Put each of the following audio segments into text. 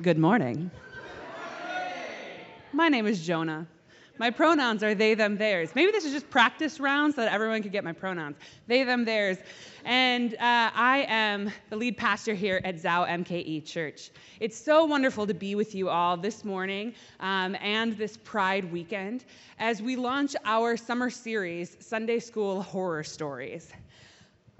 Good morning. My name is Jonah. My pronouns are they, them, theirs. Maybe this is just practice rounds so that everyone could get my pronouns. They, them, theirs. And uh, I am the lead pastor here at Zao MKE Church. It's so wonderful to be with you all this morning um, and this Pride weekend as we launch our summer series, Sunday School Horror Stories.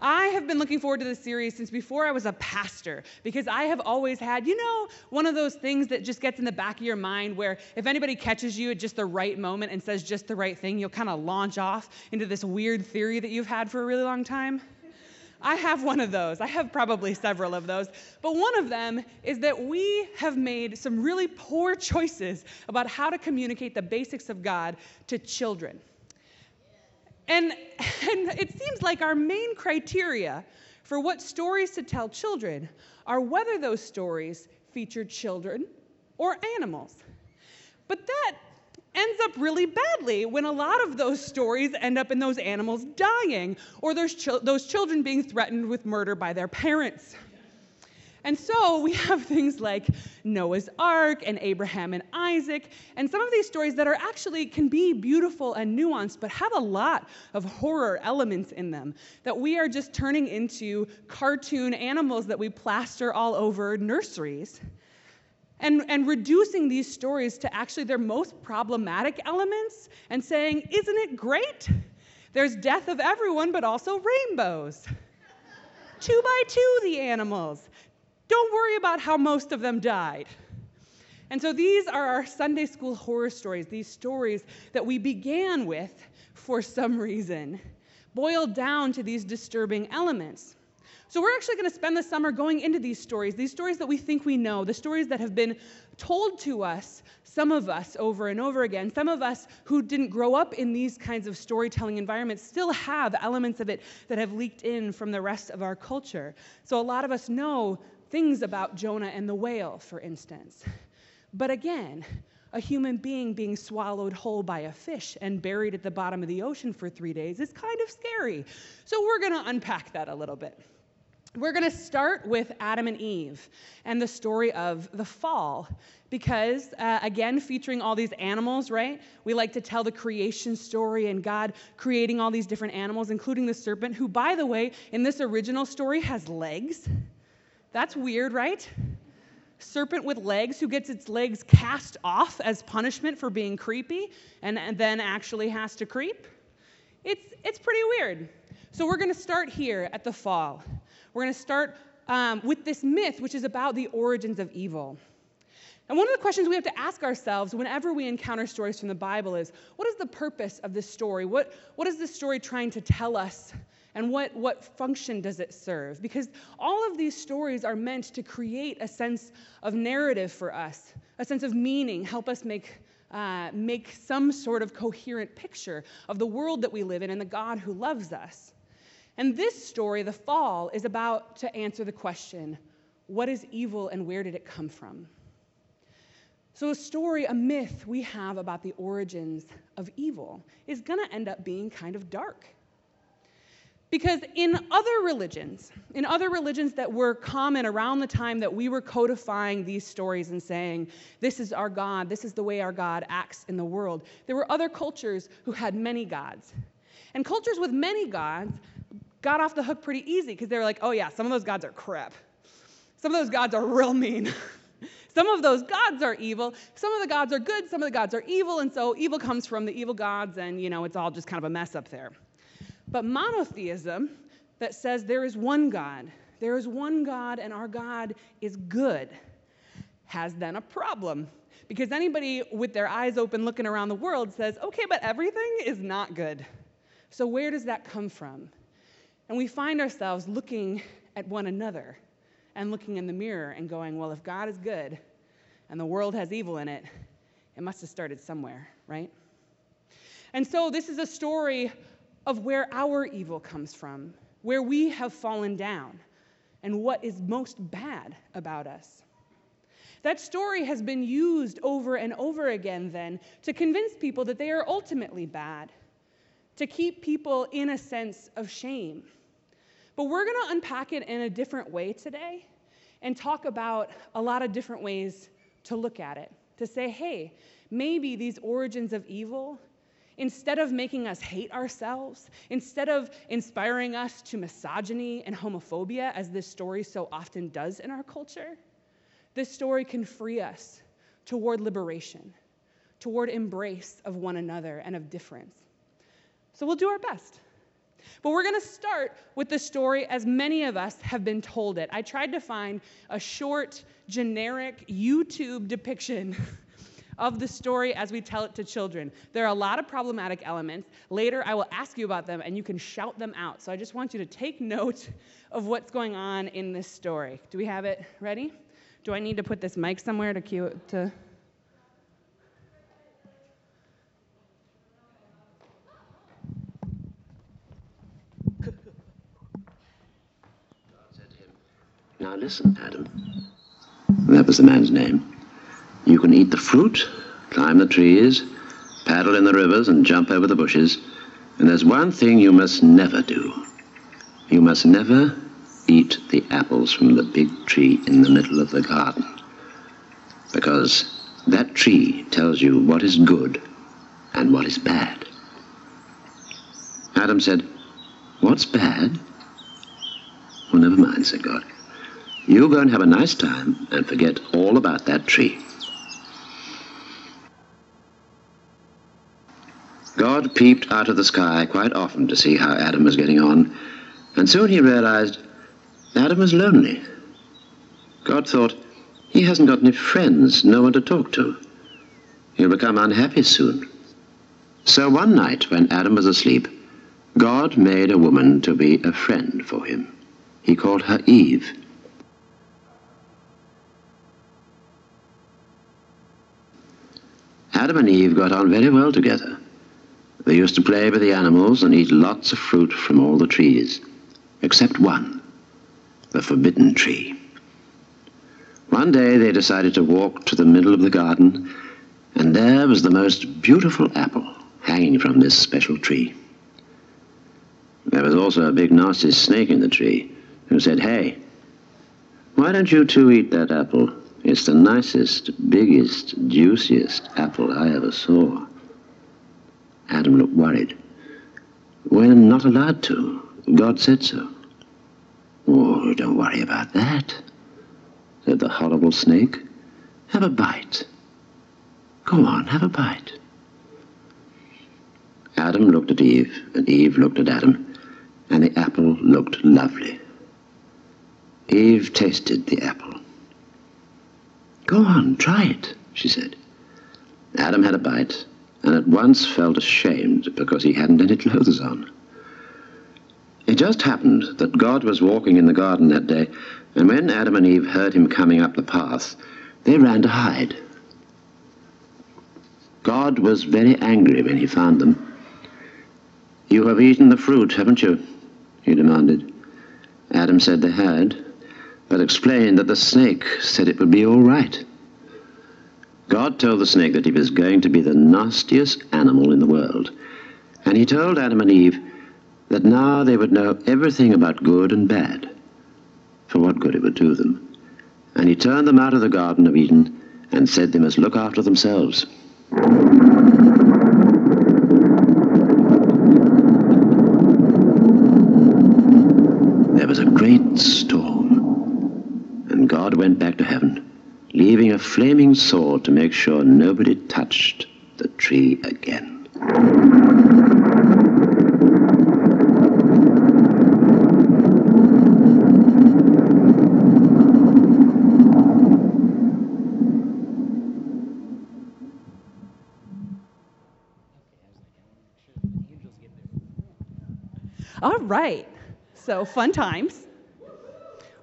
I have been looking forward to this series since before I was a pastor because I have always had, you know, one of those things that just gets in the back of your mind where if anybody catches you at just the right moment and says just the right thing, you'll kind of launch off into this weird theory that you've had for a really long time. I have one of those. I have probably several of those. But one of them is that we have made some really poor choices about how to communicate the basics of God to children. And, and it seems like our main criteria for what stories to tell children are whether those stories feature children or animals. But that ends up really badly when a lot of those stories end up in those animals dying or those, those children being threatened with murder by their parents. And so we have things like Noah's Ark and Abraham and Isaac, and some of these stories that are actually can be beautiful and nuanced, but have a lot of horror elements in them that we are just turning into cartoon animals that we plaster all over nurseries. And, and reducing these stories to actually their most problematic elements and saying, Isn't it great? There's death of everyone, but also rainbows. two by two, the animals. Don't worry about how most of them died. And so these are our Sunday school horror stories, these stories that we began with for some reason, boiled down to these disturbing elements. So we're actually going to spend the summer going into these stories, these stories that we think we know, the stories that have been told to us, some of us over and over again. Some of us who didn't grow up in these kinds of storytelling environments still have elements of it that have leaked in from the rest of our culture. So a lot of us know things about Jonah and the whale, for instance. But again, a human being being swallowed whole by a fish and buried at the bottom of the ocean for three days is kind of scary. So we're going to unpack that a little bit. We're going to start with Adam and Eve and the story of the fall. Because, uh, again, featuring all these animals, right? We like to tell the creation story and God creating all these different animals, including the serpent, who, by the way, in this original story has legs. That's weird, right? Serpent with legs who gets its legs cast off as punishment for being creepy and, and then actually has to creep. It's, it's pretty weird. So we're going to start here at the fall. We're going to start um, with this myth, which is about the origins of evil. And one of the questions we have to ask ourselves whenever we encounter stories from the Bible is what is the purpose of this story? What, what is this story trying to tell us and what, what function does it serve? Because all of these stories are meant to create a sense of narrative for us, a sense of meaning, help us make, uh, make some sort of coherent picture of the world that we live in and the God who loves us. And this story, The Fall, is about to answer the question what is evil and where did it come from? So, a story, a myth we have about the origins of evil is going to end up being kind of dark. Because in other religions, in other religions that were common around the time that we were codifying these stories and saying, this is our God, this is the way our God acts in the world, there were other cultures who had many gods. And cultures with many gods got off the hook pretty easy because they were like, oh yeah, some of those gods are crap. Some of those gods are real mean. some of those gods are evil. Some of the gods are good. Some of the gods are evil. And so evil comes from the evil gods, and you know, it's all just kind of a mess up there. But monotheism, that says there is one God, there is one God, and our God is good, has then a problem. Because anybody with their eyes open looking around the world says, okay, but everything is not good. So where does that come from? And we find ourselves looking at one another and looking in the mirror and going, well, if God is good and the world has evil in it, it must have started somewhere, right? And so this is a story of where our evil comes from, where we have fallen down, and what is most bad about us. That story has been used over and over again, then, to convince people that they are ultimately bad, to keep people in a sense of shame. But we're going to unpack it in a different way today and talk about a lot of different ways to look at it. To say, hey, maybe these origins of evil, instead of making us hate ourselves, instead of inspiring us to misogyny and homophobia, as this story so often does in our culture, this story can free us toward liberation, toward embrace of one another and of difference. So we'll do our best. But we're going to start with the story as many of us have been told it. I tried to find a short, generic YouTube depiction of the story as we tell it to children. There are a lot of problematic elements. Later, I will ask you about them and you can shout them out. So I just want you to take note of what's going on in this story. Do we have it ready? Do I need to put this mic somewhere to cue it to? Now listen, Adam. That was the man's name. You can eat the fruit, climb the trees, paddle in the rivers, and jump over the bushes. And there's one thing you must never do. You must never eat the apples from the big tree in the middle of the garden. Because that tree tells you what is good and what is bad. Adam said, What's bad? Well, never mind, said God. You go and have a nice time and forget all about that tree. God peeped out of the sky quite often to see how Adam was getting on, and soon he realized Adam was lonely. God thought, he hasn't got any friends, no one to talk to. He'll become unhappy soon. So one night, when Adam was asleep, God made a woman to be a friend for him. He called her Eve. Adam and Eve got on very well together. They used to play with the animals and eat lots of fruit from all the trees, except one, the forbidden tree. One day they decided to walk to the middle of the garden, and there was the most beautiful apple hanging from this special tree. There was also a big nasty snake in the tree who said, Hey, why don't you two eat that apple? It's the nicest, biggest, juiciest apple I ever saw. Adam looked worried. We're not allowed to. God said so. Oh, don't worry about that, said the horrible snake. Have a bite. Go on, have a bite. Adam looked at Eve, and Eve looked at Adam, and the apple looked lovely. Eve tasted the apple. Go on, try it, she said. Adam had a bite, and at once felt ashamed because he hadn't any clothes on. It just happened that God was walking in the garden that day, and when Adam and Eve heard him coming up the path, they ran to hide. God was very angry when he found them. You have eaten the fruit, haven't you? he demanded. Adam said they had, but explained that the snake said it would be all right. God told the snake that he was going to be the nastiest animal in the world. And he told Adam and Eve that now they would know everything about good and bad, for what good it would do them. And he turned them out of the Garden of Eden and said they must look after themselves. There was a great storm, and God went back to heaven leaving a flaming sword to make sure nobody touched the tree again. All right. So, fun times.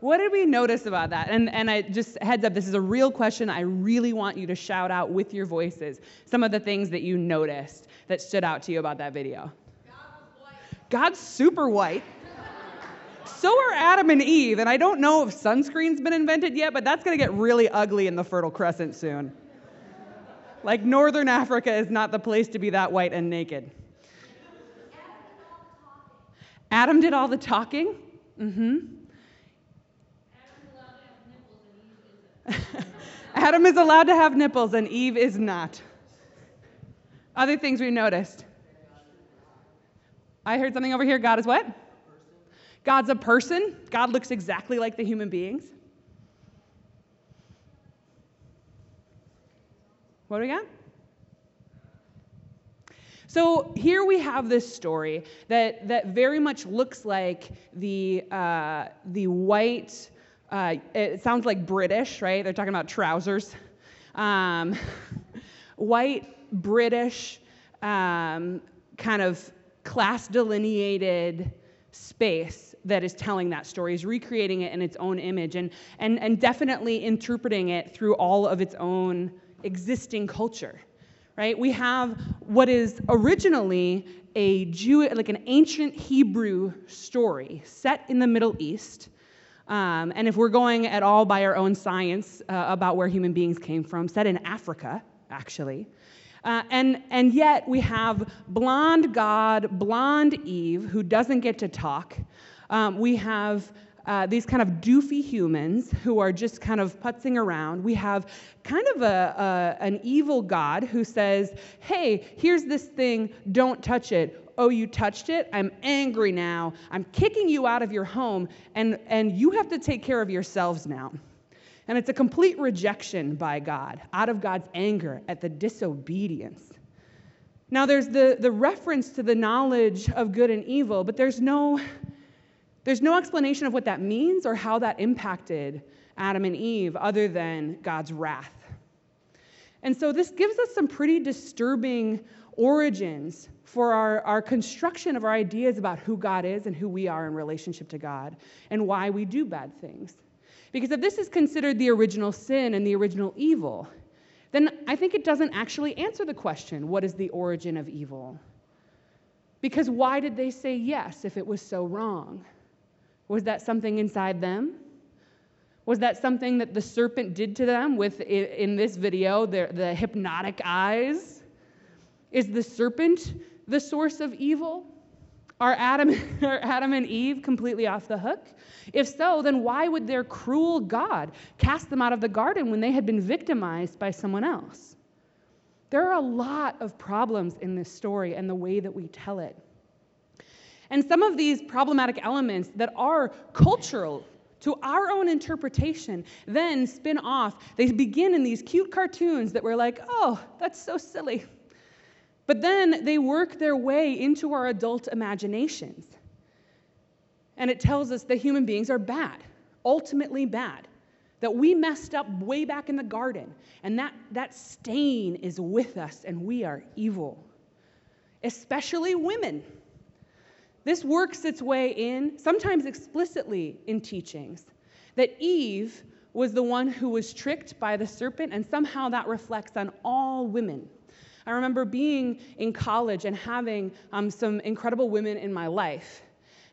What did we notice about that? And, and I just heads up, this is a real question. I really want you to shout out with your voices some of the things that you noticed that stood out to you about that video. God's super white. So are Adam and Eve, and I don't know if sunscreen's been invented yet, but that's going to get really ugly in the Fertile Crescent soon. Like, Northern Africa is not the place to be that white and naked. Adam did all the talking? Mm hmm. Adam is allowed to have nipples and Eve is not. Other things we noticed. I heard something over here. God is what? God's a person. God looks exactly like the human beings. What do we got? So here we have this story that, that very much looks like the, uh, the white, uh, it sounds like British, right? They're talking about trousers. Um, white, British, um, kind of class delineated space that is telling that story, is recreating it in its own image, and, and, and definitely interpreting it through all of its own existing culture. Right? We have what is originally a Jew, like an ancient Hebrew story set in the Middle East. Um, and if we're going at all by our own science uh, about where human beings came from, set in Africa, actually. Uh, and, and yet we have blonde God, blonde Eve, who doesn't get to talk. Um, we have uh, these kind of doofy humans who are just kind of putzing around. We have kind of a, a, an evil God who says, Hey, here's this thing, don't touch it. Oh, you touched it? I'm angry now. I'm kicking you out of your home, and, and you have to take care of yourselves now. And it's a complete rejection by God, out of God's anger at the disobedience. Now, there's the, the reference to the knowledge of good and evil, but there's no, there's no explanation of what that means or how that impacted Adam and Eve other than God's wrath. And so, this gives us some pretty disturbing origins for our, our construction of our ideas about who God is and who we are in relationship to God and why we do bad things. Because if this is considered the original sin and the original evil, then I think it doesn't actually answer the question what is the origin of evil? Because why did they say yes if it was so wrong? Was that something inside them? Was that something that the serpent did to them with, in this video, the, the hypnotic eyes? Is the serpent the source of evil? Are Adam, are Adam and Eve completely off the hook? If so, then why would their cruel God cast them out of the garden when they had been victimized by someone else? There are a lot of problems in this story and the way that we tell it. And some of these problematic elements that are cultural to our own interpretation then spin off. They begin in these cute cartoons that we're like, oh, that's so silly. But then they work their way into our adult imaginations. And it tells us that human beings are bad, ultimately bad. That we messed up way back in the garden, and that, that stain is with us, and we are evil. Especially women. This works its way in, sometimes explicitly in teachings, that Eve was the one who was tricked by the serpent, and somehow that reflects on all women. I remember being in college and having um, some incredible women in my life.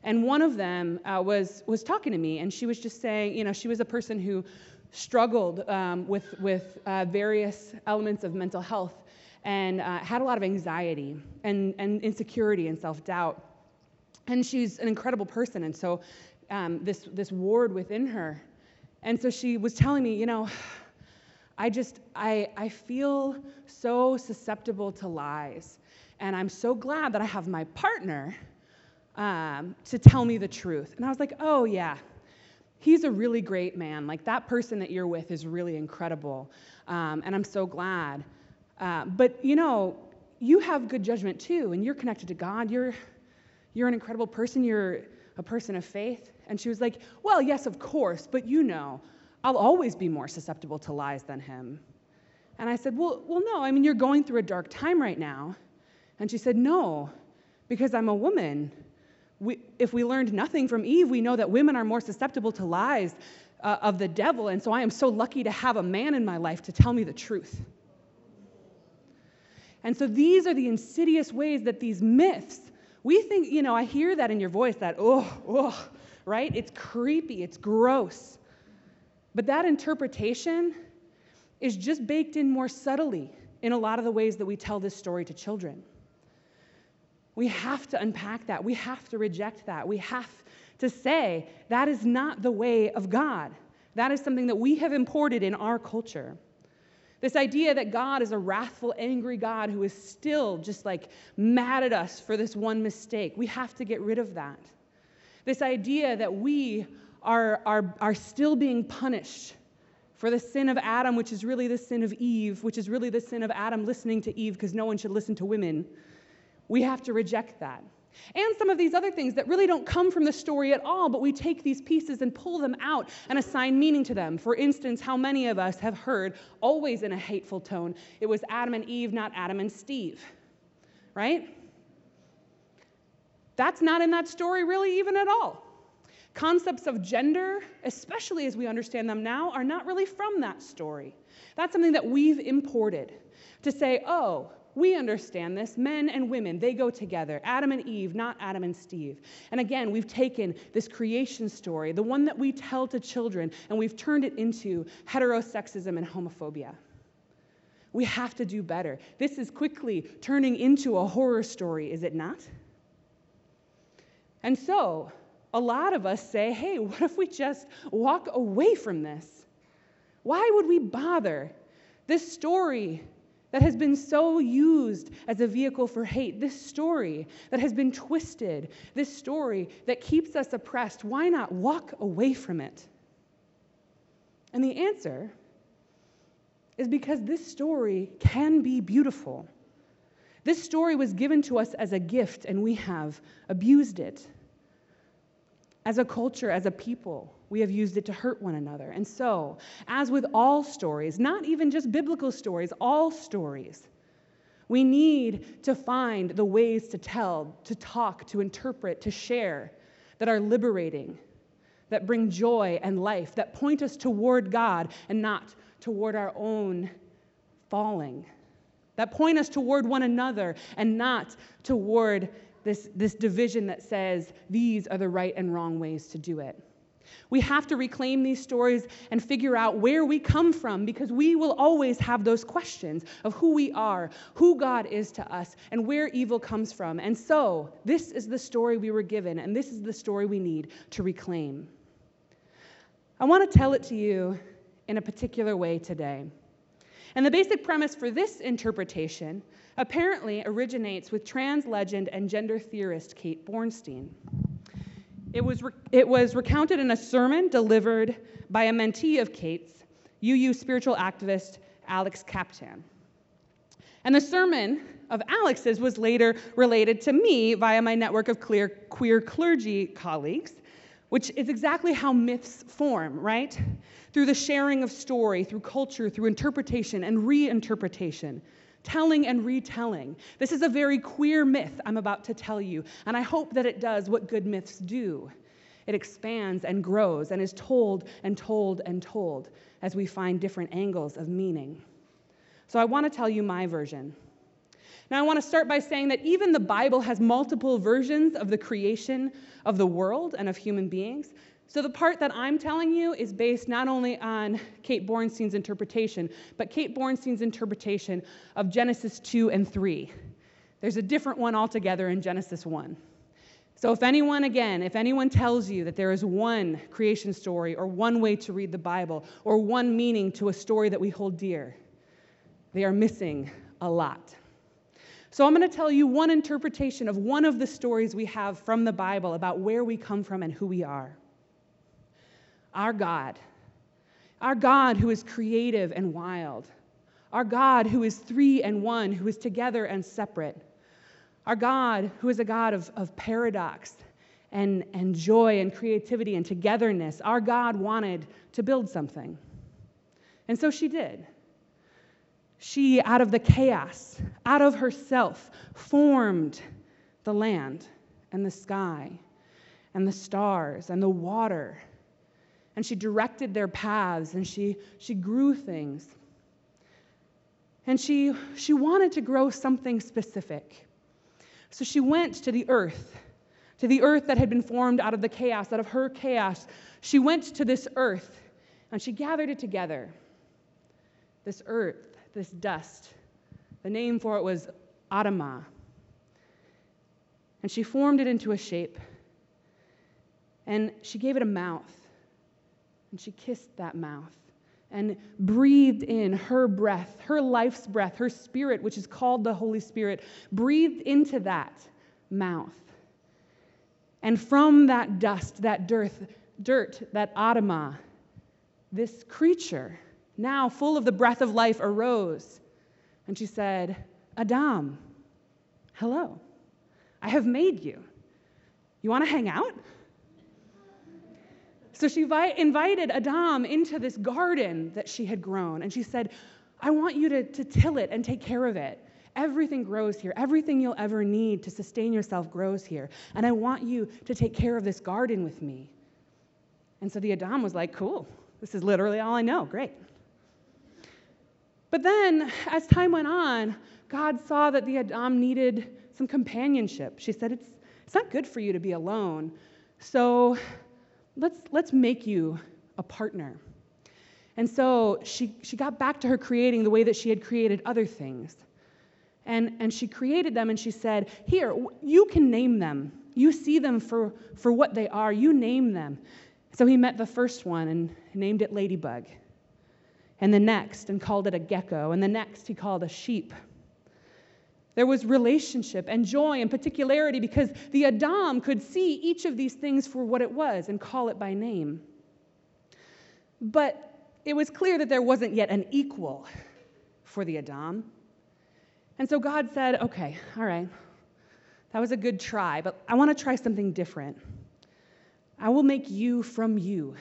And one of them uh, was, was talking to me, and she was just saying, you know, she was a person who struggled um, with, with uh, various elements of mental health and uh, had a lot of anxiety and, and insecurity and self doubt. And she's an incredible person, and so um, this, this ward within her. And so she was telling me, you know, I just, I, I feel so susceptible to lies. And I'm so glad that I have my partner um, to tell me the truth. And I was like, oh, yeah, he's a really great man. Like, that person that you're with is really incredible. Um, and I'm so glad. Uh, but, you know, you have good judgment too, and you're connected to God. You're, you're an incredible person. You're a person of faith. And she was like, well, yes, of course, but you know, I'll always be more susceptible to lies than him. And I said, well, well, no, I mean, you're going through a dark time right now. And she said, no, because I'm a woman we, if we learned nothing from Eve, we know that women are more susceptible to lies uh, of the devil. And so I am so lucky to have a man in my life to tell me the truth. And so these are the insidious ways that these myths, we think, you know, I hear that in your voice, that, oh, oh, right? It's creepy, it's gross. But that interpretation is just baked in more subtly in a lot of the ways that we tell this story to children. We have to unpack that. We have to reject that. We have to say that is not the way of God. That is something that we have imported in our culture. This idea that God is a wrathful, angry God who is still just like mad at us for this one mistake. We have to get rid of that. This idea that we are, are, are still being punished for the sin of Adam, which is really the sin of Eve, which is really the sin of Adam listening to Eve because no one should listen to women. We have to reject that. And some of these other things that really don't come from the story at all, but we take these pieces and pull them out and assign meaning to them. For instance, how many of us have heard, always in a hateful tone, it was Adam and Eve, not Adam and Steve, right? That's not in that story really even at all. Concepts of gender, especially as we understand them now, are not really from that story. That's something that we've imported to say, oh, we understand this. Men and women, they go together. Adam and Eve, not Adam and Steve. And again, we've taken this creation story, the one that we tell to children, and we've turned it into heterosexism and homophobia. We have to do better. This is quickly turning into a horror story, is it not? And so, a lot of us say, hey, what if we just walk away from this? Why would we bother? This story that has been so used as a vehicle for hate, this story that has been twisted, this story that keeps us oppressed, why not walk away from it? And the answer is because this story can be beautiful. This story was given to us as a gift, and we have abused it. As a culture, as a people, we have used it to hurt one another. And so, as with all stories, not even just biblical stories, all stories, we need to find the ways to tell, to talk, to interpret, to share that are liberating, that bring joy and life, that point us toward God and not toward our own falling, that point us toward one another and not toward this, this division that says these are the right and wrong ways to do it. We have to reclaim these stories and figure out where we come from because we will always have those questions of who we are, who God is to us, and where evil comes from. And so, this is the story we were given, and this is the story we need to reclaim. I want to tell it to you in a particular way today. And the basic premise for this interpretation apparently originates with trans legend and gender theorist Kate Bornstein. It was, re- it was recounted in a sermon delivered by a mentee of Kate's, UU spiritual activist Alex Kapitan. And the sermon of Alex's was later related to me via my network of clear, queer clergy colleagues, which is exactly how myths form, right? Through the sharing of story, through culture, through interpretation and reinterpretation telling and retelling. This is a very queer myth I'm about to tell you, and I hope that it does what good myths do. It expands and grows and is told and told and told as we find different angles of meaning. So I want to tell you my version. Now, I want to start by saying that even the Bible has multiple versions of the creation of the world and of human beings. So, the part that I'm telling you is based not only on Kate Bornstein's interpretation, but Kate Bornstein's interpretation of Genesis 2 and 3. There's a different one altogether in Genesis 1. So, if anyone, again, if anyone tells you that there is one creation story or one way to read the Bible or one meaning to a story that we hold dear, they are missing a lot. So, I'm going to tell you one interpretation of one of the stories we have from the Bible about where we come from and who we are our God, our God who is creative and wild, our God who is three and one, who is together and separate, our God who is a God of, of paradox and, and joy and creativity and togetherness. Our God wanted to build something. And so she did. She, out of the chaos, out of herself, formed the land and the sky and the stars and the water and she directed their paths and she, she grew things. And she, she wanted to grow something specific. So she went to the earth, to the earth that had been formed out of the chaos, out of her chaos. She went to this earth and she gathered it together. This earth, this dust. The name for it was Adamah. And she formed it into a shape. And she gave it a mouth and she kissed that mouth and breathed in her breath, her life's breath, her spirit, which is called the Holy Spirit, breathed into that mouth. And from that dust, that dirt, dirt, that Adamah, this creature, now full of the breath of life, arose. And she said, Adam, hello, I have made you. You want to hang out? So she invited Adam into this garden that she had grown, and she said, I want you to, to till it and take care of it. Everything grows here. Everything you'll ever need to sustain yourself grows here. And I want you to take care of this garden with me. And so the Adam was like, Cool, this is literally all I know. Great. But then, as time went on, God saw that the Adam needed some companionship. She said, It's, it's not good for you to be alone. So let's, let's make you a partner. And so she, she got back to her creating the way that she had created other things. And, and she created them and she said, Here, you can name them. You see them for, for what they are. You name them. So he met the first one and named it Ladybug. And the next, and called it a gecko. And the next, he called a sheep. There was relationship and joy and particularity because the Adam could see each of these things for what it was and call it by name. But it was clear that there wasn't yet an equal for the Adam. And so God said, okay, all right, that was a good try, but I want to try something different. I will make you from you.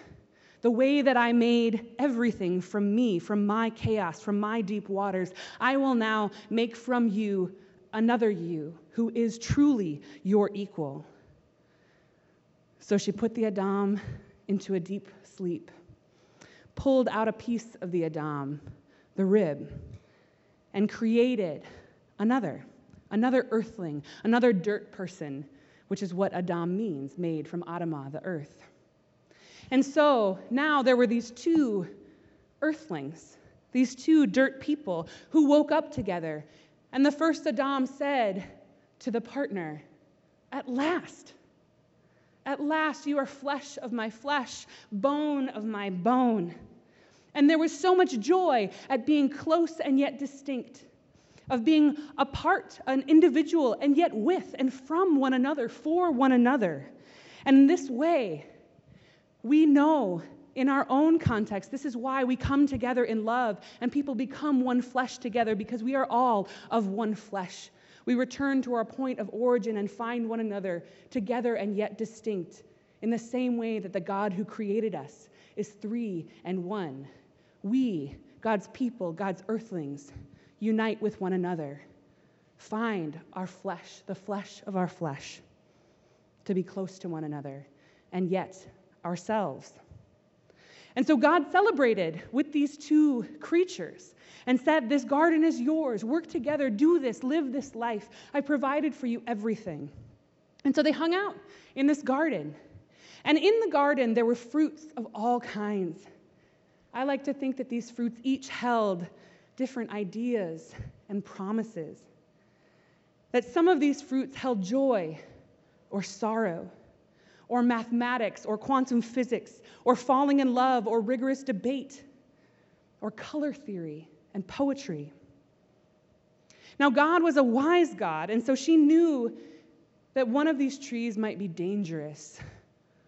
The way that I made everything from me, from my chaos, from my deep waters, I will now make from you another you who is truly your equal. So she put the Adam into a deep sleep, pulled out a piece of the Adam, the rib, and created another, another earthling, another dirt person, which is what Adam means, made from Adamah, the earth. And so now there were these two earthlings, these two dirt people who woke up together. And the first Adam said to the partner, At last, at last you are flesh of my flesh, bone of my bone. And there was so much joy at being close and yet distinct of being apart, an individual, and yet with and from one another, for one another. And in this way, we know in our own context, this is why we come together in love and people become one flesh together because we are all of one flesh. We return to our point of origin and find one another together and yet distinct in the same way that the God who created us is three and one. We, God's people, God's earthlings, unite with one another, find our flesh, the flesh of our flesh, to be close to one another, and yet ourselves. And so God celebrated with these two creatures and said, This garden is yours. Work together, do this, live this life. I provided for you everything. And so they hung out in this garden. And in the garden, there were fruits of all kinds. I like to think that these fruits each held different ideas and promises. That some of these fruits held joy or sorrow, or mathematics, or quantum physics, or falling in love, or rigorous debate, or color theory and poetry. Now, God was a wise God, and so she knew that one of these trees might be dangerous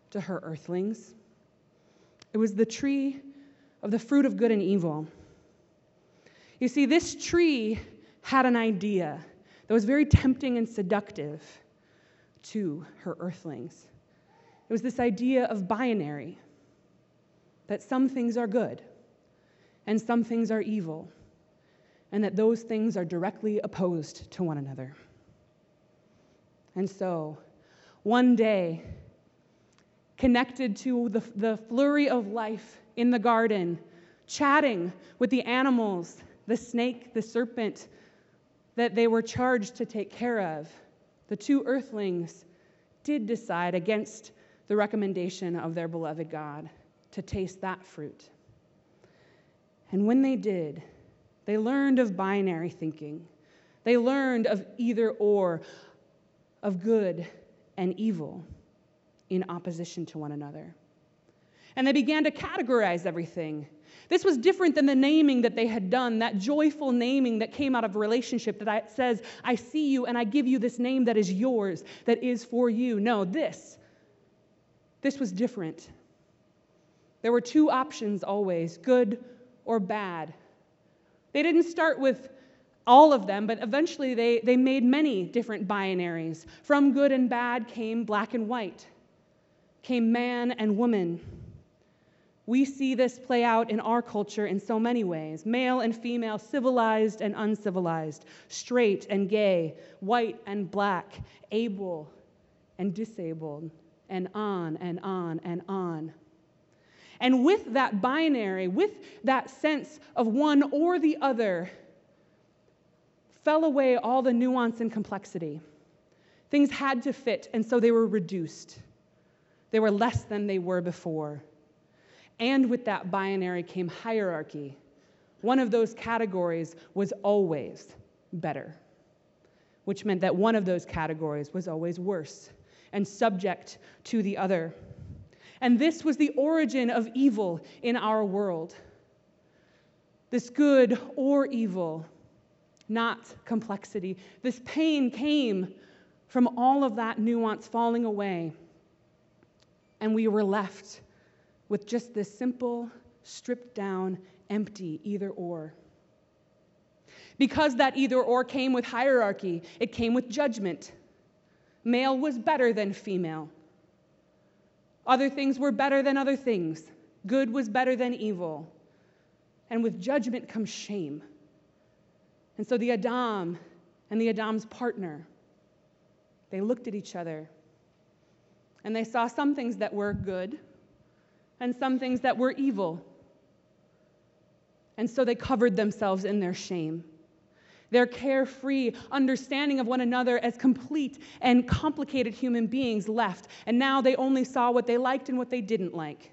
to her earthlings. It was the tree of the fruit of good and evil. You see, this tree had an idea that was very tempting and seductive to her earthlings. It was this idea of binary that some things are good and some things are evil, and that those things are directly opposed to one another. And so, one day, connected to the, the flurry of life in the garden, chatting with the animals the snake, the serpent that they were charged to take care of, the two earthlings did decide against the recommendation of their beloved God to taste that fruit. And when they did, they learned of binary thinking. They learned of either or, of good and evil in opposition to one another. And they began to categorize everything. This was different than the naming that they had done, that joyful naming that came out of a relationship that says, I see you and I give you this name that is yours, that is for you. No, this, this was different. There were two options always good or bad. They didn't start with all of them, but eventually they, they made many different binaries. From good and bad came black and white, came man and woman. We see this play out in our culture in so many ways male and female, civilized and uncivilized, straight and gay, white and black, able and disabled, and on and on and on. And with that binary, with that sense of one or the other, fell away all the nuance and complexity. Things had to fit, and so they were reduced. They were less than they were before. And with that binary came hierarchy. One of those categories was always better, which meant that one of those categories was always worse and subject to the other. And this was the origin of evil in our world. This good or evil not complexity. This pain came from all of that nuance falling away. And we were left with just this simple, stripped down, empty either or. Because that either or came with hierarchy, it came with judgment. Male was better than female. Other things were better than other things. Good was better than evil. And with judgment comes shame. And so the Adam and the Adam's partner, they looked at each other and they saw some things that were good and some things that were evil. And so they covered themselves in their shame. Their carefree understanding of one another as complete and complicated human beings left. And now they only saw what they liked and what they didn't like,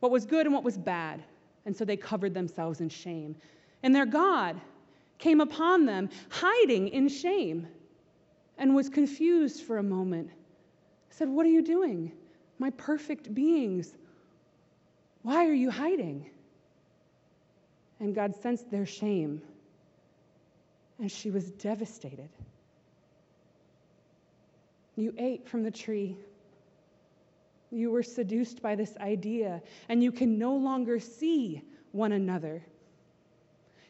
what was good and what was bad. And so they covered themselves in shame. And their God, came upon them, hiding in shame, and was confused for a moment. said, What are you doing? My perfect beings. Why are you hiding? And God sensed their shame, and she was devastated. You ate from the tree. You were seduced by this idea, and you can no longer see one another.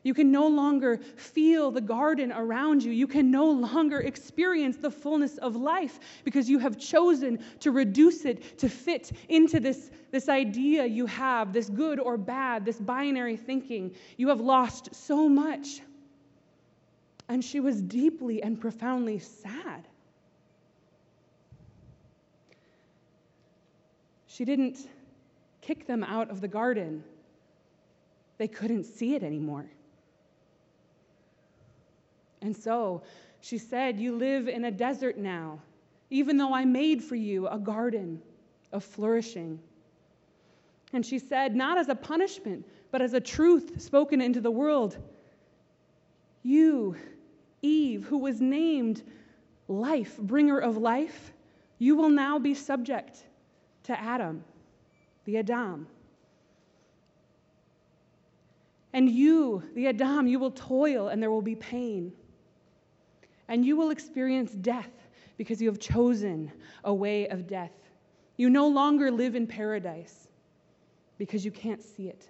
You can no longer feel the garden around you. You can no longer experience the fullness of life because you have chosen to reduce it to fit into this, this idea you have, this good or bad, this binary thinking. You have lost so much. And she was deeply and profoundly sad. She didn't kick them out of the garden, they couldn't see it anymore. And so she said, You live in a desert now, even though I made for you a garden of flourishing. And she said, Not as a punishment, but as a truth spoken into the world. You, Eve, who was named life, bringer of life, you will now be subject to Adam, the Adam. And you, the Adam, you will toil and there will be pain and you will experience death because you have chosen a way of death. You no longer live in paradise because you can't see it.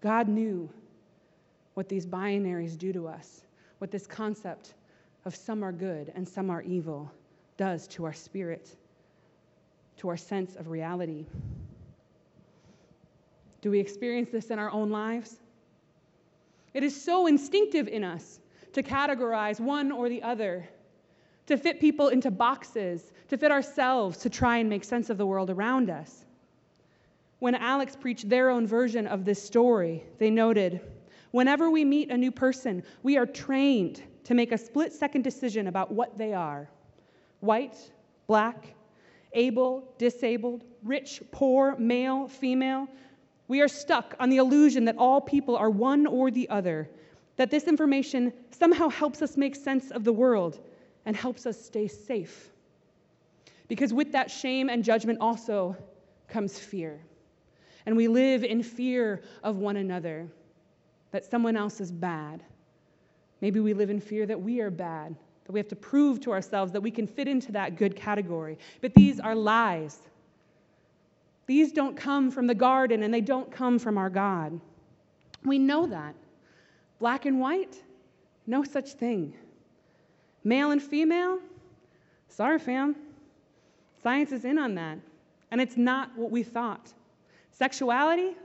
God knew what these binaries do to us, what this concept of some are good and some are evil does to our spirit, to our sense of reality. Do we experience this in our own lives? It is so instinctive in us to categorize one or the other, to fit people into boxes, to fit ourselves, to try and make sense of the world around us. When Alex preached their own version of this story, they noted whenever we meet a new person, we are trained to make a split second decision about what they are white, black, able, disabled, rich, poor, male, female. We are stuck on the illusion that all people are one or the other, that this information somehow helps us make sense of the world and helps us stay safe. Because with that shame and judgment also comes fear. And we live in fear of one another, that someone else is bad. Maybe we live in fear that we are bad, that we have to prove to ourselves that we can fit into that good category. But these are lies. These don't come from the garden and they don't come from our God. We know that. Black and white, no such thing. Male and female, sorry, fam. Science is in on that. And it's not what we thought. Sexuality,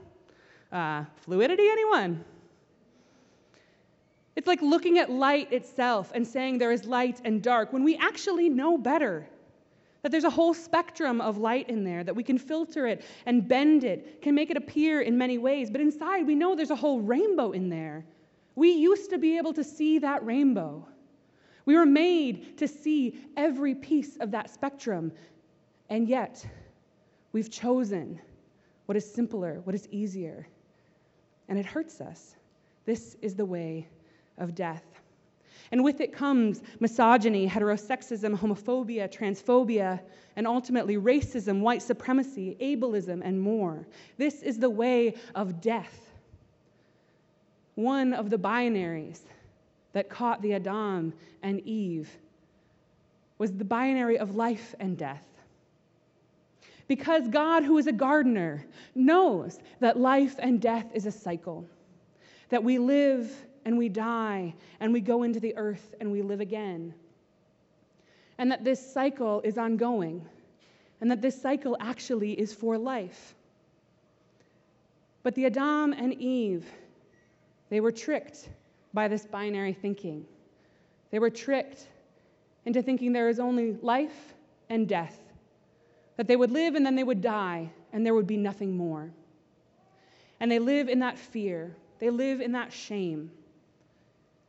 uh, fluidity, anyone? It's like looking at light itself and saying there is light and dark when we actually know better. That there's a whole spectrum of light in there, that we can filter it and bend it, can make it appear in many ways. But inside, we know there's a whole rainbow in there. We used to be able to see that rainbow. We were made to see every piece of that spectrum. And yet, we've chosen what is simpler, what is easier. And it hurts us. This is the way of death. And with it comes misogyny, heterosexism, homophobia, transphobia, and ultimately racism, white supremacy, ableism, and more. This is the way of death. One of the binaries that caught the Adam and Eve was the binary of life and death. Because God, who is a gardener, knows that life and death is a cycle, that we live and we die and we go into the earth and we live again. And that this cycle is ongoing and that this cycle actually is for life. But the Adam and Eve, they were tricked by this binary thinking. They were tricked into thinking there is only life and death, that they would live and then they would die and there would be nothing more. And they live in that fear, they live in that shame.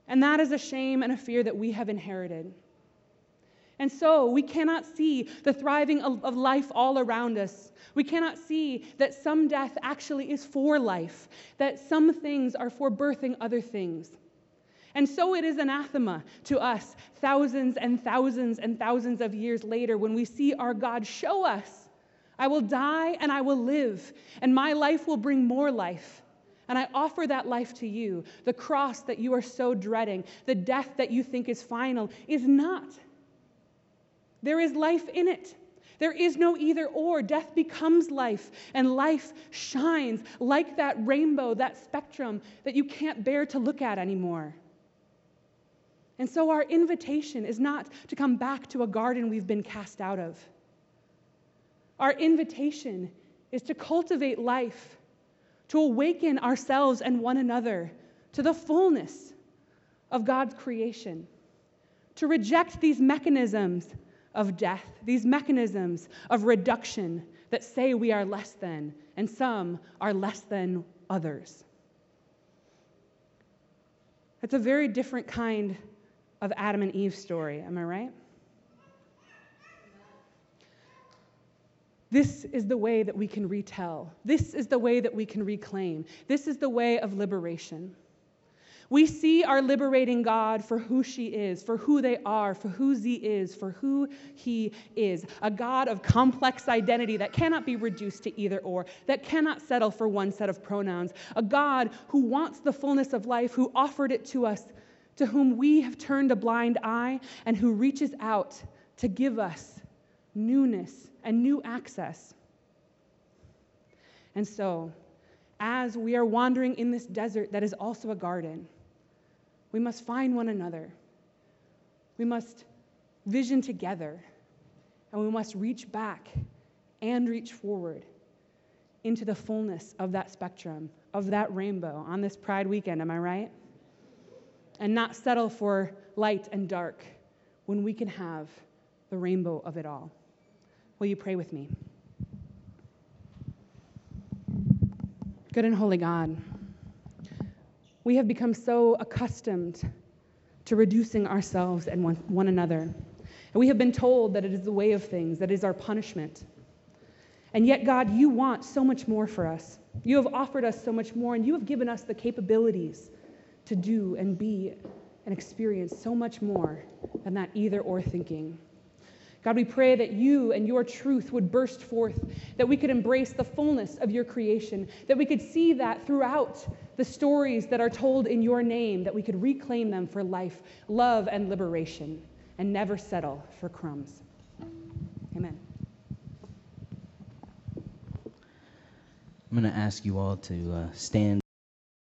And that is a shame and a fear that we have inherited. And so we cannot see the thriving of, life all around us. We cannot see that some death actually is for life, that some things are for birthing other things. And so it is anathema to us thousands and thousands and thousands of years later when we see our God show us, I will die and I will live, and my life will bring more life. And I offer that life to you. The cross that you are so dreading, the death that you think is final, is not. There is life in it. There is no either or. Death becomes life, and life shines like that rainbow, that spectrum that you can't bear to look at anymore. And so, our invitation is not to come back to a garden we've been cast out of. Our invitation is to cultivate life to awaken ourselves and one another to the fullness of God's creation, to reject these mechanisms of death, these mechanisms of reduction that say we are less than, and some are less than others. That's a very different kind of Adam and Eve story, am I right? This is the way that we can retell. This is the way that we can reclaim. This is the way of liberation. We see our liberating God for who she is, for who they are, for who he is, for who he is. A God of complex identity that cannot be reduced to either or, that cannot settle for one set of pronouns. A God who wants the fullness of life, who offered it to us, to whom we have turned a blind eye, and who reaches out to give us newness and new access. And so, as we are wandering in this desert that is also a garden, we must find one another. We must vision together, and we must reach back and reach forward into the fullness of that spectrum, of that rainbow on this Pride weekend. Am I right? And not settle for light and dark when we can have the rainbow of it all. Will you pray with me? Good and holy God, we have become so accustomed to reducing ourselves and one, one another. And we have been told that it is the way of things, that is our punishment. And yet, God, you want so much more for us. You have offered us so much more, and you have given us the capabilities to do and be and experience so much more than that either or thinking. God, we pray that you and your truth would burst forth, that we could embrace the fullness of your creation, that we could see that throughout the stories that are told in your name, that we could reclaim them for life, love, and liberation, and never settle for crumbs. Amen. I'm going to ask you all to uh, stand.